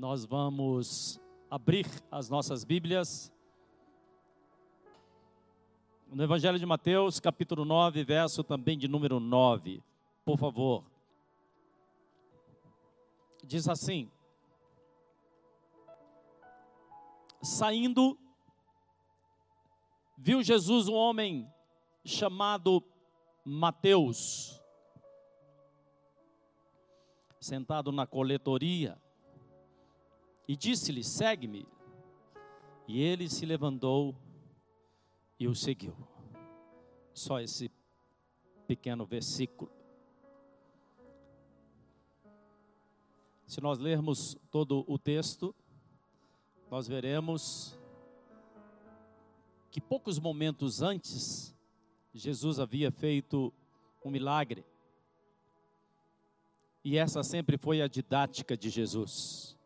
Nós vamos abrir as nossas Bíblias no Evangelho de Mateus, capítulo 9, verso também de número 9. Por favor. Diz assim: Saindo, viu Jesus um homem chamado Mateus, sentado na coletoria, e disse-lhe: Segue-me. E ele se levantou e o seguiu. Só esse pequeno versículo. Se nós lermos todo o texto, nós veremos que poucos momentos antes, Jesus havia feito um milagre. E essa sempre foi a didática de Jesus.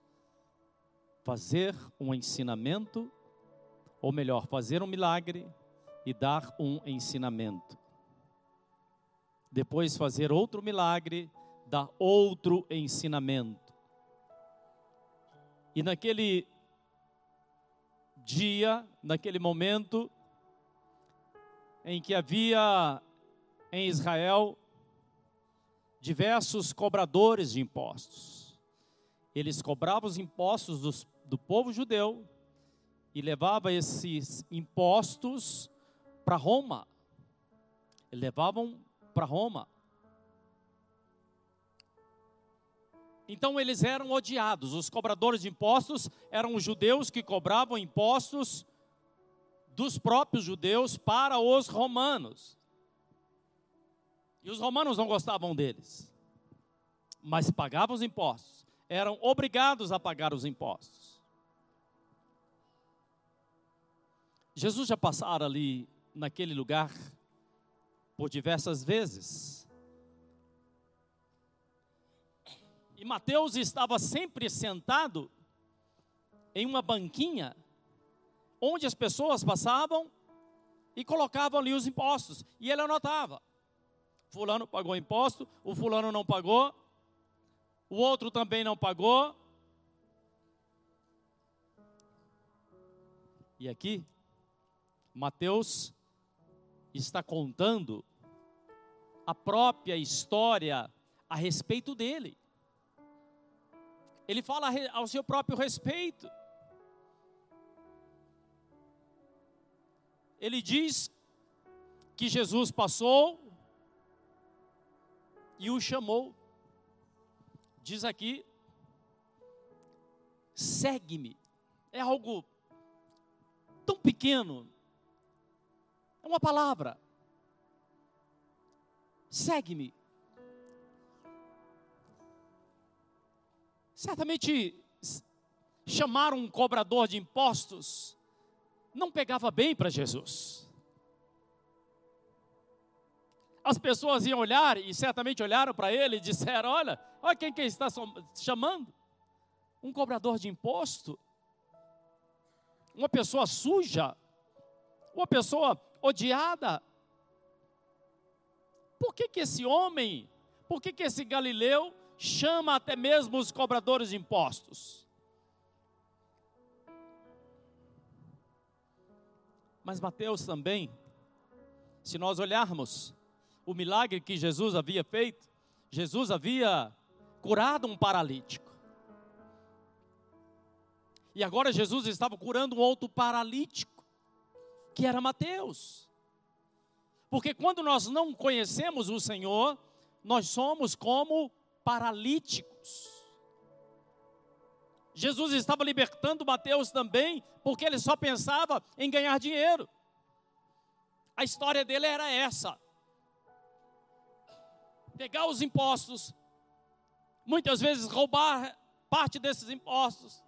Fazer um ensinamento, ou melhor, fazer um milagre e dar um ensinamento. Depois fazer outro milagre, dar outro ensinamento. E naquele dia, naquele momento, em que havia em Israel diversos cobradores de impostos. Eles cobravam os impostos dos, do povo judeu e levavam esses impostos para Roma. Levavam para Roma. Então eles eram odiados. Os cobradores de impostos eram os judeus que cobravam impostos dos próprios judeus para os romanos. E os romanos não gostavam deles, mas pagavam os impostos, eram obrigados a pagar os impostos. Jesus já passara ali naquele lugar por diversas vezes. E Mateus estava sempre sentado em uma banquinha onde as pessoas passavam e colocavam ali os impostos. E ele anotava: Fulano pagou imposto, o fulano não pagou, o outro também não pagou. E aqui, Mateus está contando a própria história a respeito dele. Ele fala ao seu próprio respeito. Ele diz que Jesus passou e o chamou. Diz aqui: segue-me. É algo tão pequeno, é uma palavra. Segue-me. Certamente chamar um cobrador de impostos não pegava bem para Jesus. As pessoas iam olhar e certamente olharam para ele e disseram: Olha, olha quem que está chamando. Um cobrador de imposto, uma pessoa suja, uma pessoa odiada. Por que, que esse homem, por que, que esse Galileu chama até mesmo os cobradores de impostos? Mas Mateus também, se nós olharmos o milagre que Jesus havia feito, Jesus havia curado um paralítico. E agora Jesus estava curando um outro paralítico que era Mateus. Porque quando nós não conhecemos o Senhor, nós somos como paralíticos. Jesus estava libertando Mateus também, porque ele só pensava em ganhar dinheiro. A história dele era essa: pegar os impostos, muitas vezes roubar parte desses impostos.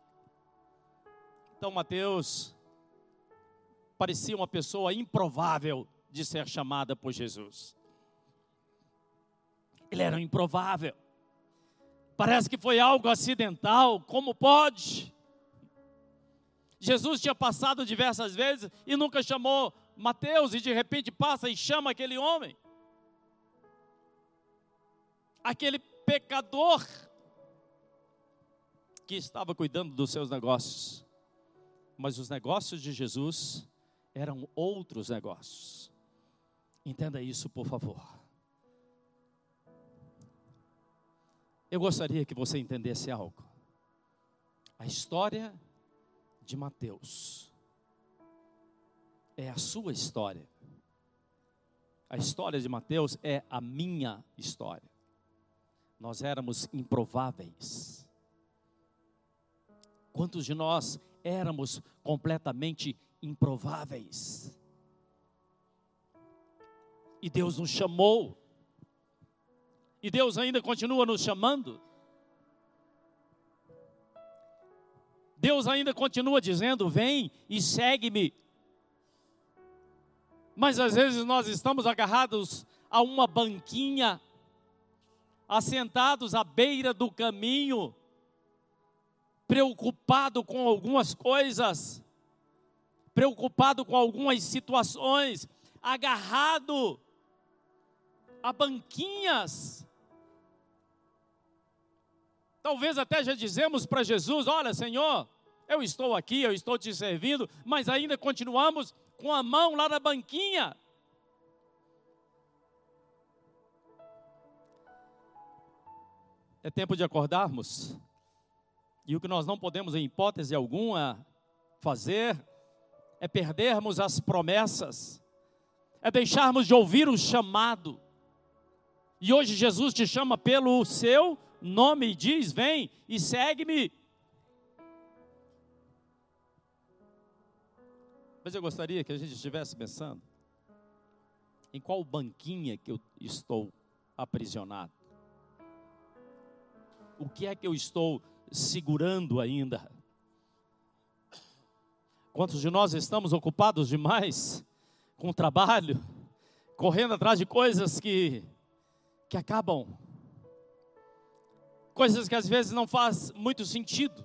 Então, Mateus parecia uma pessoa improvável de ser chamada por Jesus. Ele era improvável. Parece que foi algo acidental, como pode? Jesus tinha passado diversas vezes e nunca chamou Mateus, e de repente passa e chama aquele homem. Aquele pecador. que estava cuidando dos seus negócios. Mas os negócios de Jesus eram outros negócios. Entenda isso, por favor. Eu gostaria que você entendesse algo. A história de Mateus é a sua história. A história de Mateus é a minha história. Nós éramos improváveis. Quantos de nós éramos completamente improváveis? E Deus nos chamou. E Deus ainda continua nos chamando. Deus ainda continua dizendo: Vem e segue-me. Mas às vezes nós estamos agarrados a uma banquinha, assentados à beira do caminho, preocupado com algumas coisas, preocupado com algumas situações, agarrado a banquinhas. Talvez até já dizemos para Jesus: Olha, Senhor, eu estou aqui, eu estou te servindo, mas ainda continuamos com a mão lá na banquinha. É tempo de acordarmos. E o que nós não podemos, em hipótese alguma, fazer é perdermos as promessas, é deixarmos de ouvir o chamado. E hoje Jesus te chama pelo seu nome e diz: Vem e segue-me. Mas eu gostaria que a gente estivesse pensando em qual banquinha que eu estou aprisionado. O que é que eu estou segurando ainda? Quantos de nós estamos ocupados demais com o trabalho, correndo atrás de coisas que, que acabam, coisas que às vezes não faz muito sentido.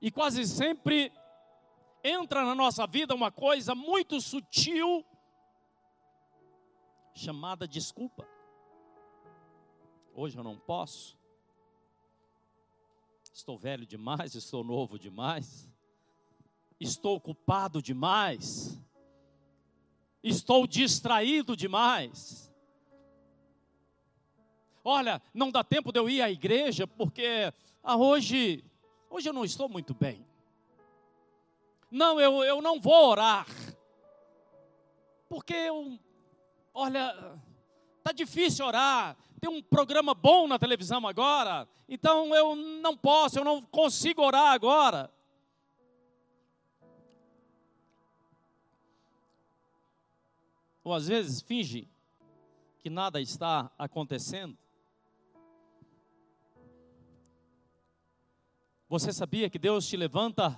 E quase sempre entra na nossa vida uma coisa muito sutil chamada desculpa. Hoje eu não posso. Estou velho demais, estou novo demais. Estou ocupado demais. Estou distraído demais. Olha, não dá tempo de eu ir à igreja porque ah, hoje Hoje eu não estou muito bem. Não, eu, eu não vou orar. Porque eu, olha, está difícil orar. Tem um programa bom na televisão agora. Então eu não posso, eu não consigo orar agora. Ou às vezes finge que nada está acontecendo. Você sabia que Deus te levanta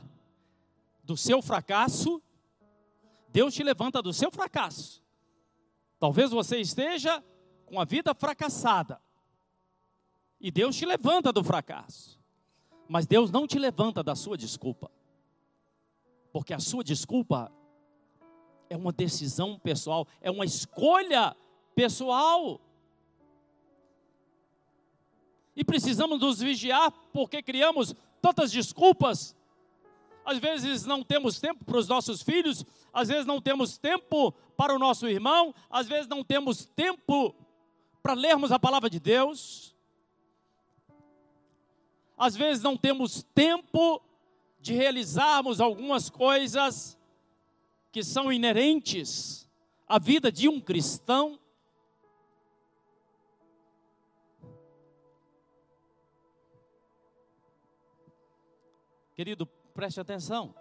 do seu fracasso? Deus te levanta do seu fracasso. Talvez você esteja com a vida fracassada. E Deus te levanta do fracasso. Mas Deus não te levanta da sua desculpa. Porque a sua desculpa é uma decisão pessoal, é uma escolha pessoal. E precisamos nos vigiar porque criamos tantas desculpas. Às vezes não temos tempo para os nossos filhos, às vezes não temos tempo para o nosso irmão, às vezes não temos tempo para lermos a palavra de Deus. Às vezes não temos tempo de realizarmos algumas coisas que são inerentes à vida de um cristão. Querido, preste atenção.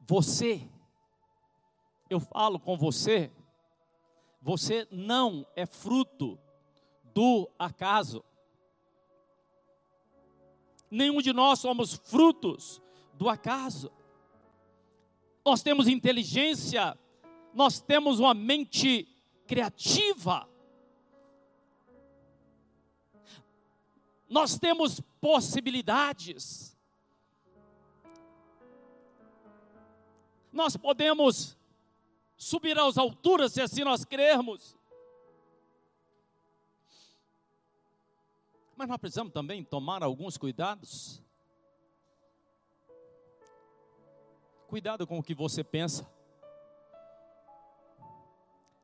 Você, eu falo com você, você não é fruto do acaso. Nenhum de nós somos frutos do acaso. Nós temos inteligência, nós temos uma mente criativa. nós temos possibilidades. Nós podemos subirá às alturas se assim nós crermos. Mas nós precisamos também tomar alguns cuidados. Cuidado com o que você pensa.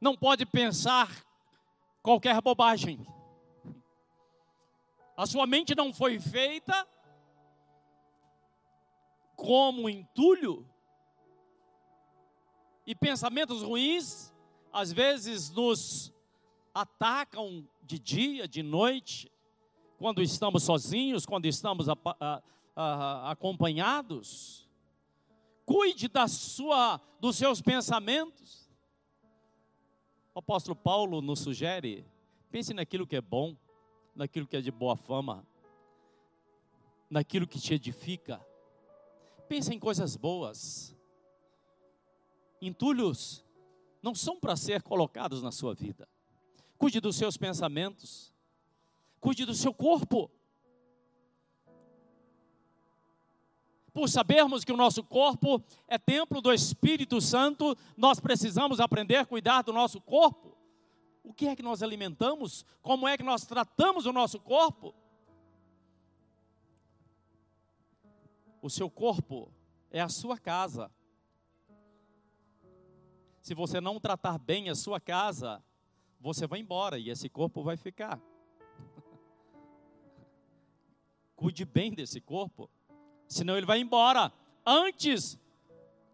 Não pode pensar qualquer bobagem. A sua mente não foi feita como entulho. E pensamentos ruins, às vezes, nos atacam de dia, de noite, quando estamos sozinhos, quando estamos a, a, a, acompanhados. Cuide da sua, dos seus pensamentos. O apóstolo Paulo nos sugere: pense naquilo que é bom naquilo que é de boa fama, naquilo que te edifica. Pensa em coisas boas. Entulhos não são para ser colocados na sua vida. Cuide dos seus pensamentos. Cuide do seu corpo. Por sabermos que o nosso corpo é templo do Espírito Santo, nós precisamos aprender a cuidar do nosso corpo o que é que nós alimentamos, como é que nós tratamos o nosso corpo. O seu corpo é a sua casa. Se você não tratar bem a sua casa, você vai embora e esse corpo vai ficar. Cuide bem desse corpo, senão ele vai embora antes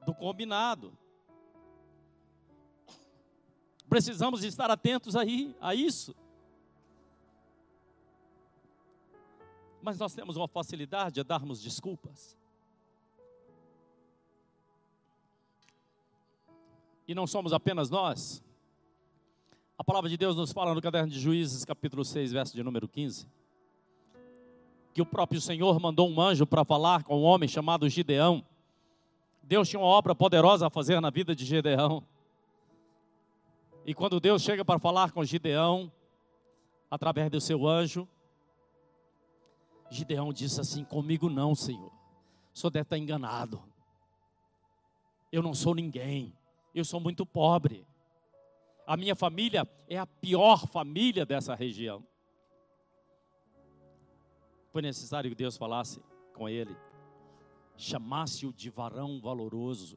do combinado. Precisamos estar atentos aí, a isso. Mas nós temos uma facilidade a darmos desculpas. E não somos apenas nós. A palavra de Deus nos fala no caderno de Juízes, capítulo 6, verso de número 15, que o próprio Senhor mandou um anjo para falar com um homem chamado Gideão. Deus tinha uma obra poderosa a fazer na vida de Gideão. E quando Deus chega para falar com Gideão, através do seu anjo, Gideão disse assim: Comigo não, Senhor. O senhor deve estar enganado. Eu não sou ninguém. Eu sou muito pobre. A minha família é a pior família dessa região. Foi necessário que Deus falasse com ele, chamasse-o de varão valoroso.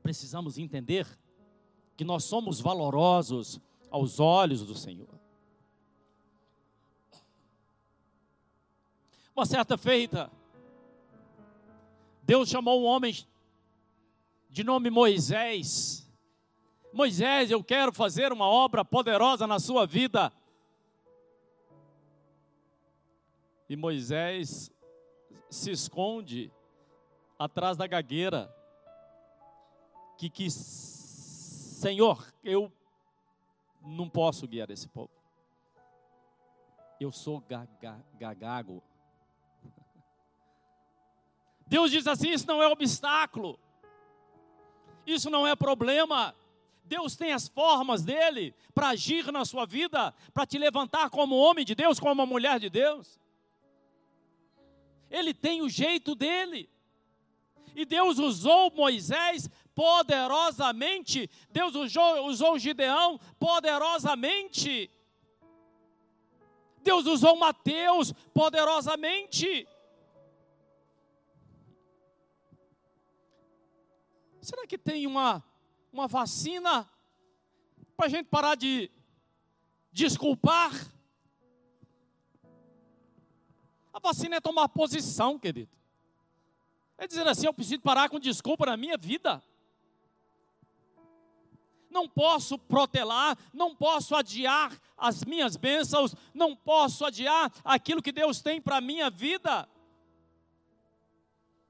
Precisamos entender que nós somos valorosos aos olhos do Senhor. Uma certa feita, Deus chamou um homem de nome Moisés. Moisés, eu quero fazer uma obra poderosa na sua vida. E Moisés se esconde atrás da gagueira que quis Senhor, eu não posso guiar esse povo. Eu sou gaga, gagago. Deus diz assim: isso não é obstáculo, isso não é problema. Deus tem as formas dele para agir na sua vida, para te levantar como homem de Deus, como mulher de Deus. Ele tem o jeito dele. E Deus usou Moisés poderosamente. Deus usou, usou Gideão poderosamente. Deus usou Mateus poderosamente. Será que tem uma, uma vacina para a gente parar de desculpar? A vacina é tomar posição, querido. É dizer assim: eu preciso parar com desculpa na minha vida não posso protelar, não posso adiar as minhas bênçãos, não posso adiar aquilo que Deus tem para a minha vida.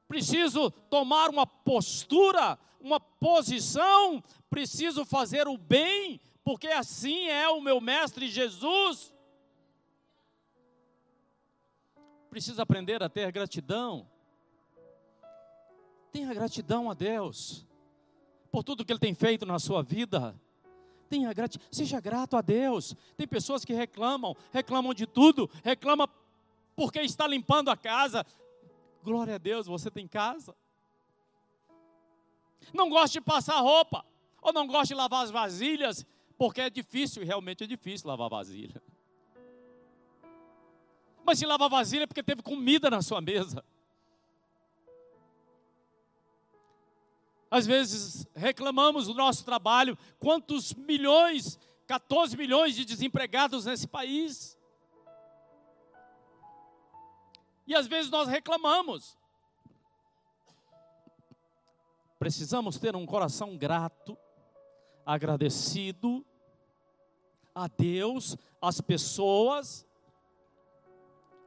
Preciso tomar uma postura, uma posição, preciso fazer o bem, porque assim é o meu Mestre Jesus. Preciso aprender a ter gratidão. Tenha gratidão a Deus por tudo que Ele tem feito na sua vida. Tenha gratidão, seja grato a Deus. Tem pessoas que reclamam, reclamam de tudo, reclamam porque está limpando a casa. Glória a Deus, você tem casa. Não gosta de passar roupa. Ou não gosta de lavar as vasilhas, porque é difícil, realmente é difícil lavar vasilha. Mas se lava vasilha é porque teve comida na sua mesa. Às vezes reclamamos do nosso trabalho, quantos milhões, 14 milhões de desempregados nesse país. E às vezes nós reclamamos. Precisamos ter um coração grato, agradecido a Deus, às pessoas,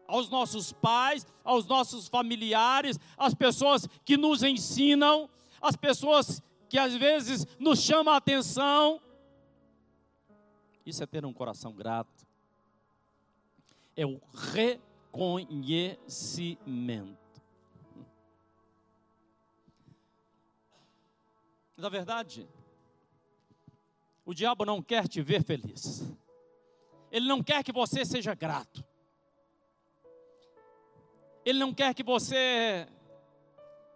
aos nossos pais, aos nossos familiares, às pessoas que nos ensinam, às pessoas que às vezes nos chamam a atenção. Isso é ter um coração grato. É o reconhecimento. Na verdade, o diabo não quer te ver feliz. Ele não quer que você seja grato. Ele não quer que você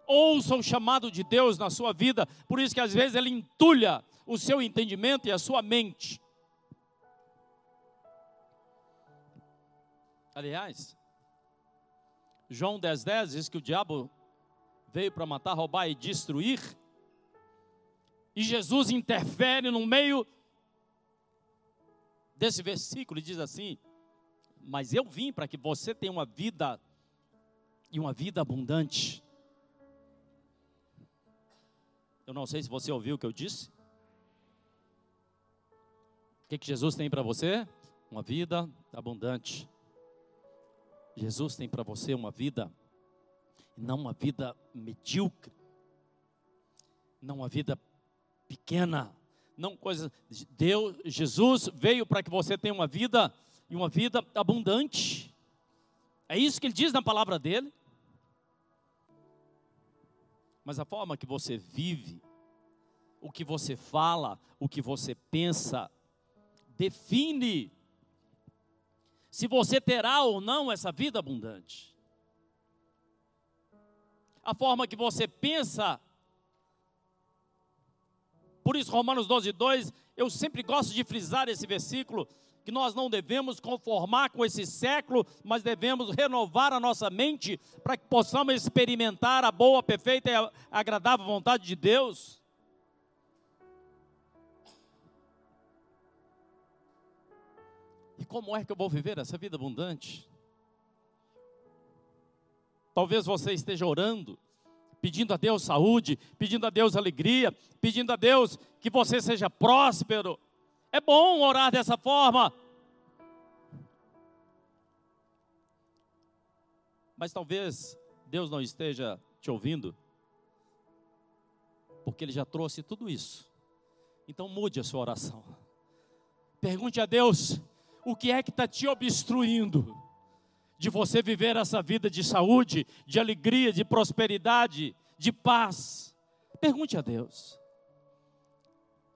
ouça o chamado de Deus na sua vida. Por isso que às vezes ele entulha o seu entendimento e a sua mente. Aliás, João 10,10 10 diz que o diabo veio para matar, roubar e destruir. E Jesus interfere no meio desse versículo e diz assim: Mas eu vim para que você tenha uma vida e uma vida abundante. Eu não sei se você ouviu o que eu disse. O que, que Jesus tem para você? Uma vida abundante. Jesus tem para você uma vida, não uma vida medíocre, não uma vida pequena, não coisa. Deus, Jesus veio para que você tenha uma vida e uma vida abundante. É isso que ele diz na palavra dele. Mas a forma que você vive, o que você fala, o que você pensa, define se você terá ou não essa vida abundante. A forma que você pensa por isso, Romanos 12, 2, eu sempre gosto de frisar esse versículo, que nós não devemos conformar com esse século, mas devemos renovar a nossa mente para que possamos experimentar a boa, perfeita e agradável vontade de Deus. Como é que eu vou viver essa vida abundante? Talvez você esteja orando, pedindo a Deus saúde, pedindo a Deus alegria, pedindo a Deus que você seja próspero. É bom orar dessa forma. Mas talvez Deus não esteja te ouvindo, porque Ele já trouxe tudo isso. Então mude a sua oração. Pergunte a Deus o que é que está te obstruindo de você viver essa vida de saúde, de alegria, de prosperidade, de paz. Pergunte a Deus.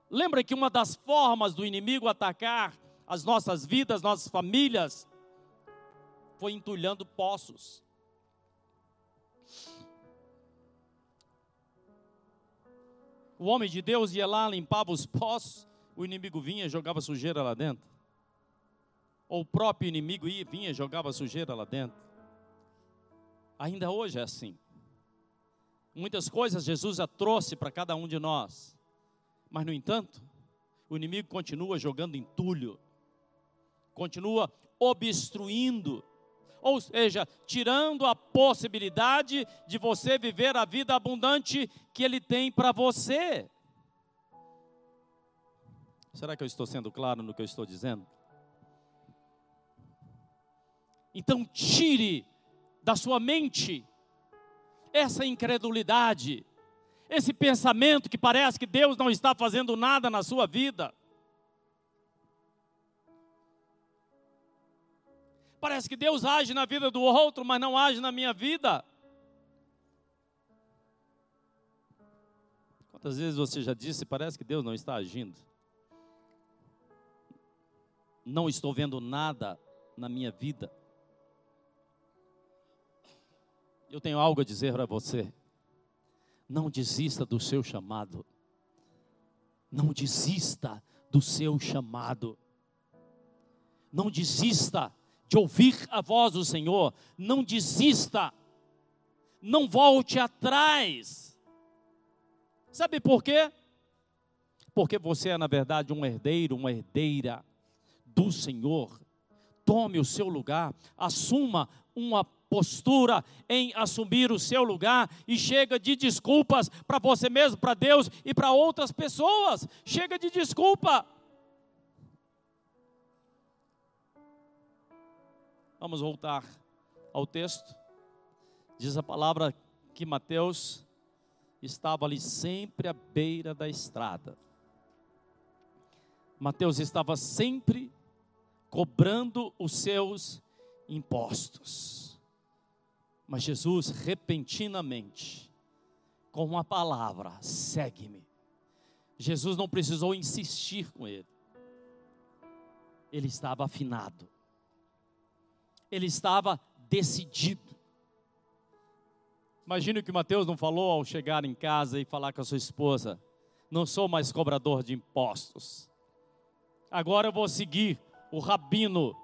Lembra que uma das formas do inimigo atacar as nossas vidas, nossas famílias, foi entulhando poços. O homem de Deus ia lá, limpava os poços, o inimigo vinha e jogava sujeira lá dentro ou o próprio inimigo ia, vinha e jogava sujeira lá dentro. Ainda hoje é assim. Muitas coisas Jesus já trouxe para cada um de nós, mas no entanto, o inimigo continua jogando entulho, continua obstruindo, ou seja, tirando a possibilidade de você viver a vida abundante que ele tem para você. Será que eu estou sendo claro no que eu estou dizendo? Então, tire da sua mente essa incredulidade, esse pensamento que parece que Deus não está fazendo nada na sua vida. Parece que Deus age na vida do outro, mas não age na minha vida. Quantas vezes você já disse, parece que Deus não está agindo? Não estou vendo nada na minha vida. Eu tenho algo a dizer para você. Não desista do seu chamado. Não desista do seu chamado. Não desista de ouvir a voz do Senhor. Não desista. Não volte atrás. Sabe por quê? Porque você é, na verdade, um herdeiro, uma herdeira do Senhor. Tome o seu lugar, assuma uma postura em assumir o seu lugar e chega de desculpas para você mesmo, para Deus e para outras pessoas. Chega de desculpa. Vamos voltar ao texto. Diz a palavra que Mateus estava ali sempre à beira da estrada. Mateus estava sempre cobrando os seus impostos. Mas Jesus, repentinamente, com uma palavra, segue-me. Jesus não precisou insistir com ele. Ele estava afinado. Ele estava decidido. Imagine o que Mateus não falou ao chegar em casa e falar com a sua esposa: Não sou mais cobrador de impostos. Agora eu vou seguir o rabino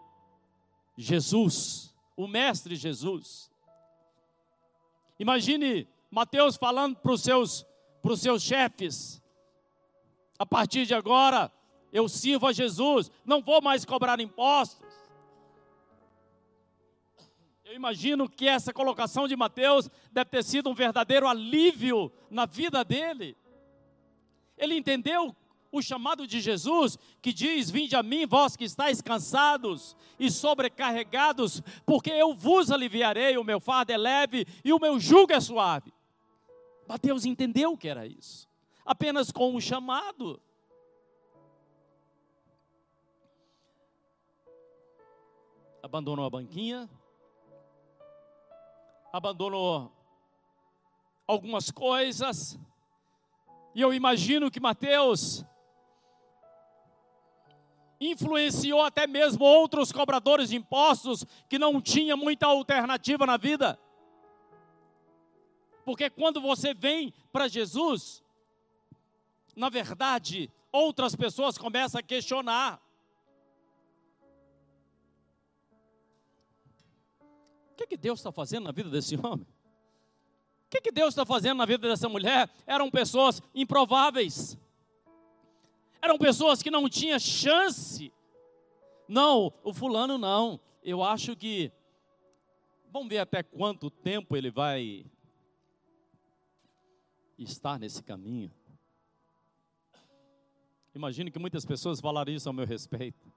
Jesus, o mestre Jesus. Imagine Mateus falando para os seus, para os seus chefes: a partir de agora eu sirvo a Jesus, não vou mais cobrar impostos. Eu imagino que essa colocação de Mateus deve ter sido um verdadeiro alívio na vida dele. Ele entendeu o chamado de Jesus, que diz: Vinde a mim, vós que estáis cansados e sobrecarregados, porque eu vos aliviarei, o meu fardo é leve e o meu jugo é suave. Mateus entendeu o que era isso, apenas com o chamado. Abandonou a banquinha, abandonou algumas coisas, e eu imagino que Mateus influenciou até mesmo outros cobradores de impostos que não tinham muita alternativa na vida. Porque quando você vem para Jesus, na verdade, outras pessoas começam a questionar. O que, que Deus está fazendo na vida desse homem? O que, que Deus está fazendo na vida dessa mulher? Eram pessoas improváveis eram pessoas que não tinham chance. Não, o fulano não. Eu acho que. Vamos ver até quanto tempo ele vai estar nesse caminho. Imagino que muitas pessoas falariam isso ao meu respeito.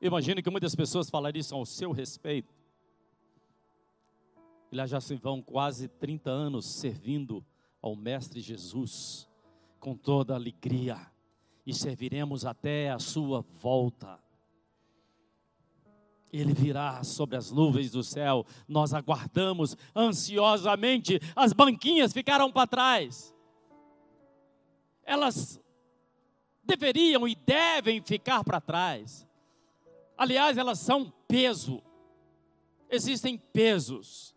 Imagino que muitas pessoas falariam isso ao seu respeito. E lá já se vão quase 30 anos servindo ao Mestre Jesus com toda alegria e serviremos até a sua volta. Ele virá sobre as nuvens do céu, nós aguardamos ansiosamente, as banquinhas ficaram para trás. Elas deveriam e devem ficar para trás. Aliás, elas são peso. Existem pesos.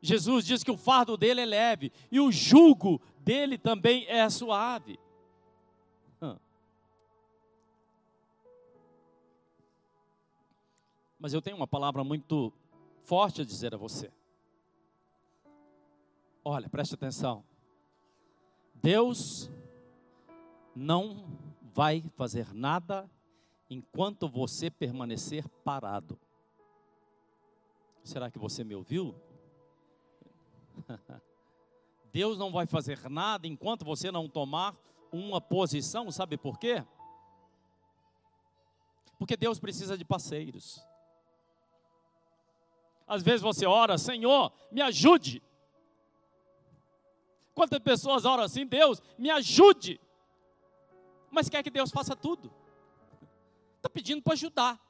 Jesus diz que o fardo dele é leve e o jugo dele também é suave. Mas eu tenho uma palavra muito forte a dizer a você. Olha, preste atenção. Deus não vai fazer nada enquanto você permanecer parado. Será que você me ouviu? Deus não vai fazer nada enquanto você não tomar uma posição, sabe por quê? Porque Deus precisa de parceiros. Às vezes você ora, Senhor, me ajude. Quantas pessoas oram assim, Deus, me ajude. Mas quer que Deus faça tudo. Está pedindo para ajudar.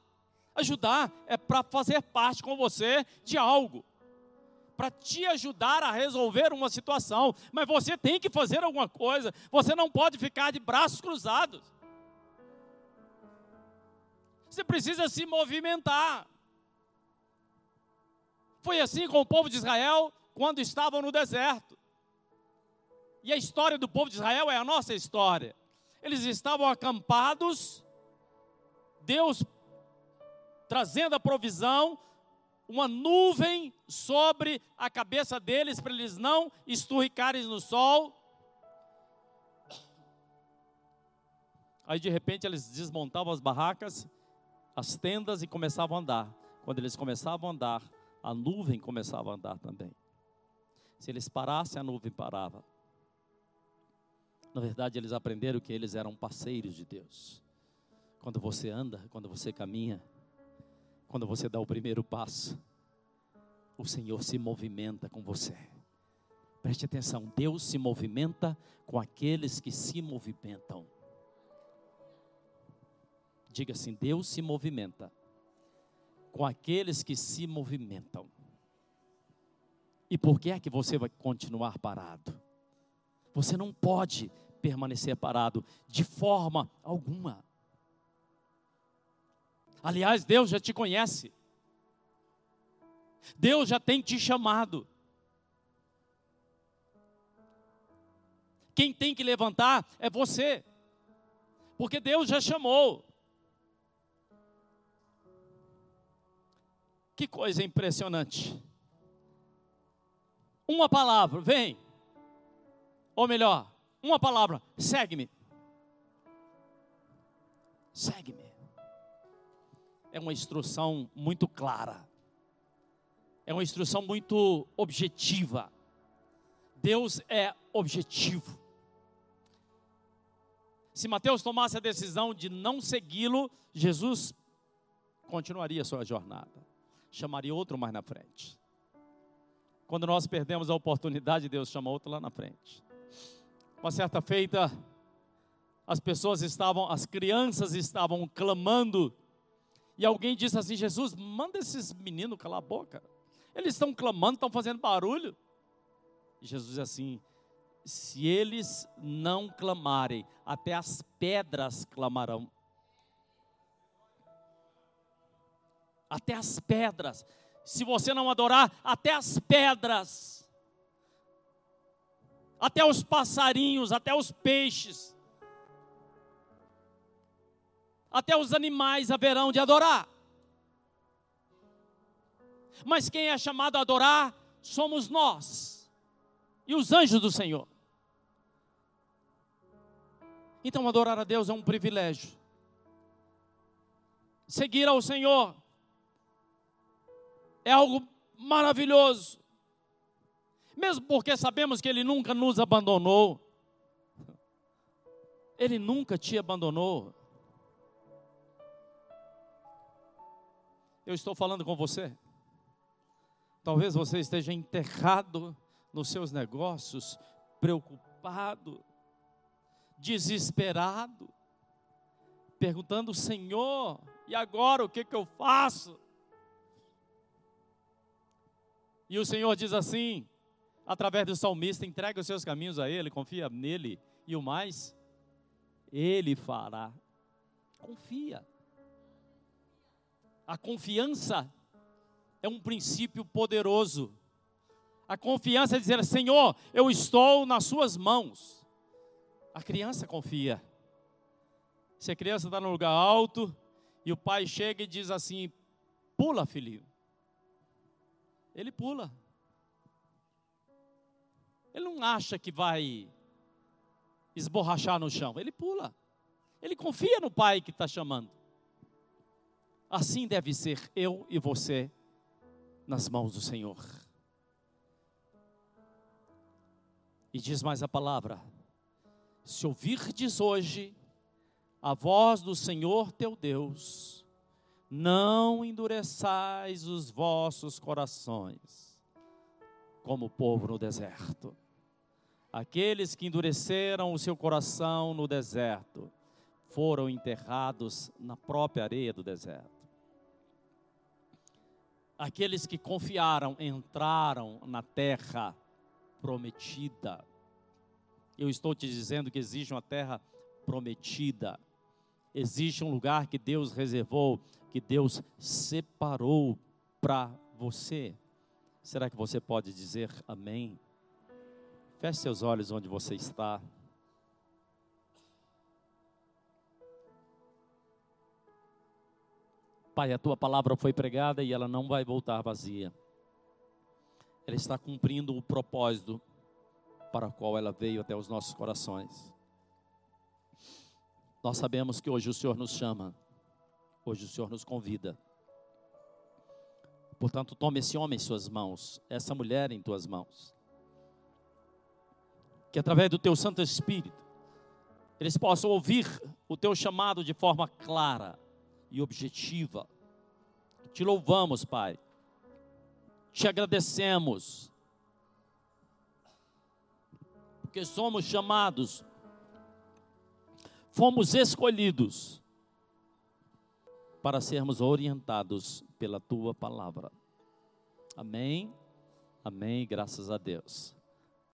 Ajudar é para fazer parte com você de algo para te ajudar a resolver uma situação, mas você tem que fazer alguma coisa, você não pode ficar de braços cruzados. Você precisa se movimentar. Foi assim com o povo de Israel quando estavam no deserto. E a história do povo de Israel é a nossa história. Eles estavam acampados, Deus trazendo a provisão, uma nuvem sobre a cabeça deles para eles não esturricarem no sol. Aí de repente eles desmontavam as barracas, as tendas e começavam a andar. Quando eles começavam a andar, a nuvem começava a andar também. Se eles parassem, a nuvem parava. Na verdade, eles aprenderam que eles eram parceiros de Deus. Quando você anda, quando você caminha, quando você dá o primeiro passo, o Senhor se movimenta com você. Preste atenção, Deus se movimenta com aqueles que se movimentam. Diga assim: Deus se movimenta com aqueles que se movimentam. E por que é que você vai continuar parado? Você não pode permanecer parado de forma alguma. Aliás, Deus já te conhece. Deus já tem te chamado. Quem tem que levantar é você. Porque Deus já chamou. Que coisa impressionante. Uma palavra, vem. Ou melhor, uma palavra, segue-me. Segue-me é uma instrução muito clara, é uma instrução muito objetiva. Deus é objetivo. Se Mateus tomasse a decisão de não segui-lo, Jesus continuaria sua jornada, chamaria outro mais na frente. Quando nós perdemos a oportunidade, Deus chama outro lá na frente. Uma certa feita, as pessoas estavam, as crianças estavam clamando e alguém disse assim: Jesus, manda esses meninos calar a boca. Eles estão clamando, estão fazendo barulho. E Jesus diz assim: se eles não clamarem, até as pedras clamarão. Até as pedras. Se você não adorar, até as pedras. Até os passarinhos, até os peixes até os animais haverão de adorar. Mas quem é chamado a adorar somos nós e os anjos do Senhor. Então, adorar a Deus é um privilégio. Seguir ao Senhor é algo maravilhoso. Mesmo porque sabemos que Ele nunca nos abandonou. Ele nunca te abandonou. Eu estou falando com você. Talvez você esteja enterrado nos seus negócios, preocupado, desesperado, perguntando: Senhor, e agora o que, que eu faço? E o Senhor diz assim, através do salmista: entrega os seus caminhos a Ele, confia nele, e o mais, Ele fará. Confia. A confiança é um princípio poderoso. A confiança é dizer: Senhor, eu estou nas Suas mãos. A criança confia. Se a criança está no lugar alto e o pai chega e diz assim: Pula, filhinho. Ele pula. Ele não acha que vai esborrachar no chão. Ele pula. Ele confia no pai que está chamando. Assim deve ser eu e você nas mãos do Senhor. E diz mais a palavra: se ouvirdes hoje a voz do Senhor teu Deus, não endureçais os vossos corações, como o povo no deserto. Aqueles que endureceram o seu coração no deserto foram enterrados na própria areia do deserto. Aqueles que confiaram entraram na terra prometida. Eu estou te dizendo que existe uma terra prometida. Existe um lugar que Deus reservou, que Deus separou para você. Será que você pode dizer amém? Feche seus olhos onde você está. Pai, a tua palavra foi pregada e ela não vai voltar vazia. Ela está cumprindo o propósito para o qual ela veio até os nossos corações. Nós sabemos que hoje o Senhor nos chama, hoje o Senhor nos convida. Portanto, tome esse homem em suas mãos, essa mulher em tuas mãos. Que através do teu Santo Espírito, eles possam ouvir o teu chamado de forma clara e objetiva. Te louvamos, Pai. Te agradecemos. Porque somos chamados, fomos escolhidos para sermos orientados pela tua palavra. Amém. Amém. Graças a Deus.